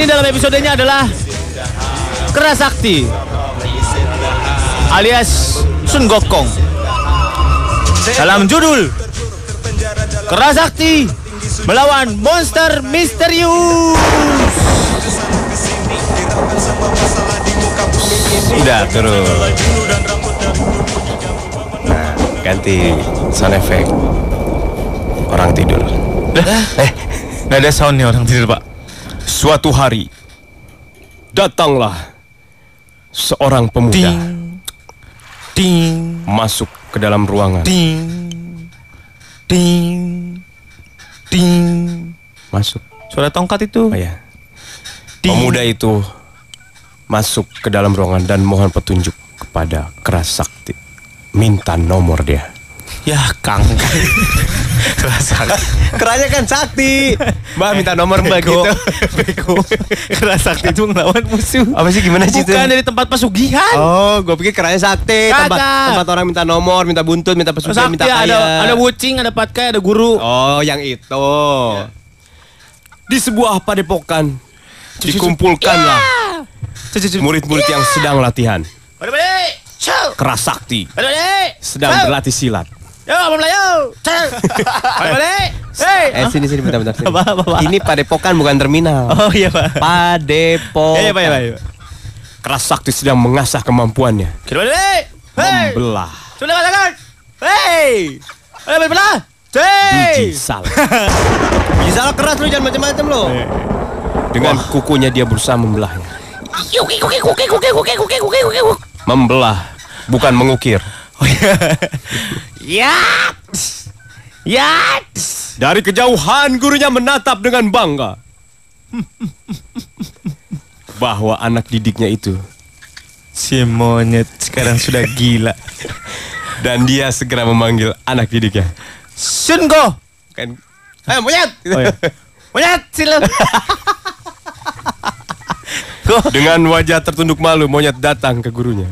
ini dalam episodenya adalah Kerasakti alias Sun Gokong. Dalam judul Kerasakti melawan monster misterius. Sudah turun. Nah, ganti sound effect. Orang tidur. Eh, nggak ada soundnya orang tidur pak. Suatu hari datanglah seorang pemuda Ting, ting, masuk ke dalam ruangan. ting, ting, ting. Masuk. Suara tongkat itu. Oh ya. Pemuda itu masuk ke dalam ruangan dan mohon petunjuk kepada keras sakti. Minta nomor dia. Ya Kang. Kerasakti. Keranya kan sakti. Mbak minta nomor mbak gitu. Bego. Kerasakti itu ngelawan musuh. Apa sih gimana sih itu? Bukan dari tempat pesugihan. Oh, gue pikir keranya sakti. Tempat, tempat orang minta nomor, minta buntut, minta pesugihan, Sakti minta kaya. ada ada wucing, ada patkai, ada guru. Oh, yang itu. Di sebuah padepokan dikumpulkanlah murid-murid yang sedang latihan. Balik balik. Ciao. Keras sakti Balik balik. sedang berlatih silat. Yo, Melayu. Ciao. Balik. Hey. Eh sini sini bentar bentar. Sini. Apa, apa, apa? Ini padepokan bukan terminal. Oh iya, Pak. Padepokan. Iya, Pak, iya, Pak. iya. Keras sakti sedang mengasah kemampuannya Kita balik. Hey. membelah Sudah katakan. Hey. Balik balik belah. Hey. biji salah. biji keras lu jangan macam-macam lo. Iya. Dengan kukunya dia berusaha membelahnya. Membelah, bukan mengukir. Oh iya. Ya. Ya. Dari kejauhan gurunya menatap dengan bangga. Bahwa anak didiknya itu Si monyet sekarang sudah gila. dan dia segera memanggil anak didiknya. Sungo. Kan, eh monyet. Oh, iya. Monyet sila. Dengan wajah tertunduk malu, monyet datang ke gurunya.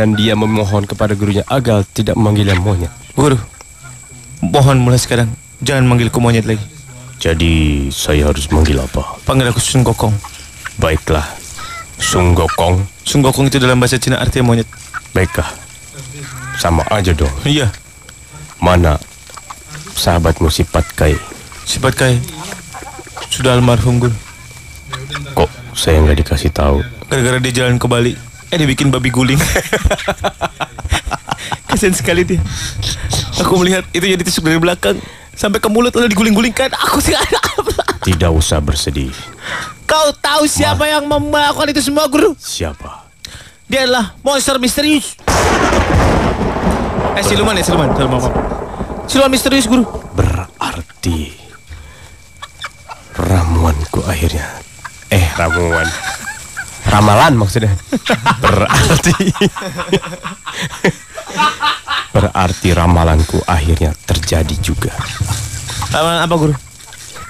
Dan dia memohon kepada gurunya agar tidak memanggilnya monyet. Guru. Mohon mulai sekarang jangan manggilku monyet lagi. Jadi saya harus manggil apa? Panggil aku Sun Gokong. Baiklah, Sung Gokong. Sun Gokong itu dalam bahasa Cina artinya monyet. Baiklah, sama aja dong. Iya. Mana sahabatmu si Patkai? Sifat kai. Sudah almarhum guru. Kok saya nggak dikasih tahu? Gara-gara dia jalan ke Bali. Eh dia bikin babi guling. Kasian sekali dia. Aku melihat itu jadi tusuk dari belakang sampai ke mulut lalu diguling-gulingkan. Aku sih Tidak usah bersedih. Kau tahu siapa yang melakukan itu semua guru? Siapa? Dia adalah monster misterius. Eh siluman ya siluman. Siluman, siluman misterius guru. Berarti ramuanku akhirnya. Eh, ramuan. Ramalan maksudnya. Berarti Berarti ramalanku akhirnya terjadi juga. Apa, apa guru?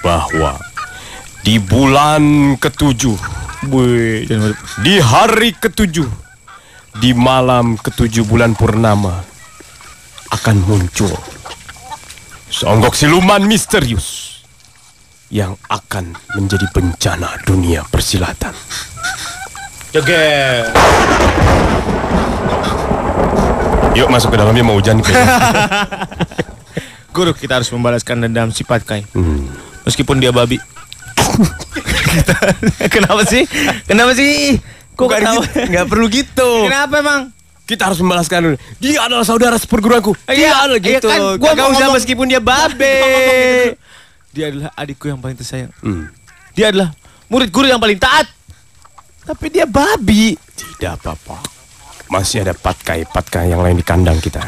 Bahwa di bulan ketujuh Di hari ketujuh Di malam ketujuh bulan purnama Akan muncul Songgok siluman misterius Yang akan menjadi bencana dunia persilatan Joget. Yuk masuk ke dalam ya mau hujan. Guru, kita harus membalaskan dendam si Patkai. Hmm. Meskipun dia babi. Kita- Kenapa sih? Kenapa sih? Kok Bukan gitu, nggak perlu gitu Kenapa emang? Kita harus membalaskan Dia adalah saudara seperguruanku Iya, Dia adalah iya gitu kan, gua mau usah meskipun dia babe Dia adalah adikku yang paling tersayang. Hmm. Dia adalah murid guru yang paling taat. Tapi dia babi. Tidak apa-apa. Masih ada patkai-patkai yang lain di kandang kita.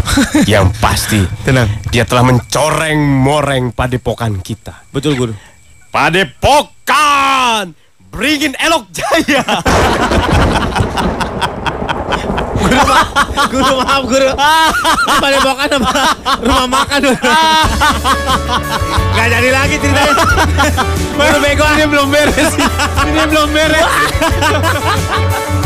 yang pasti Tenang. dia telah mencoreng moreng padepokan kita. Betul guru. Padepokan! Beringin elok jaya! Guru maaf guru. Pada makan apa? Rumah makan. Gak jadi lagi ceritanya. Baru bego ini belum beres. Ini belum beres.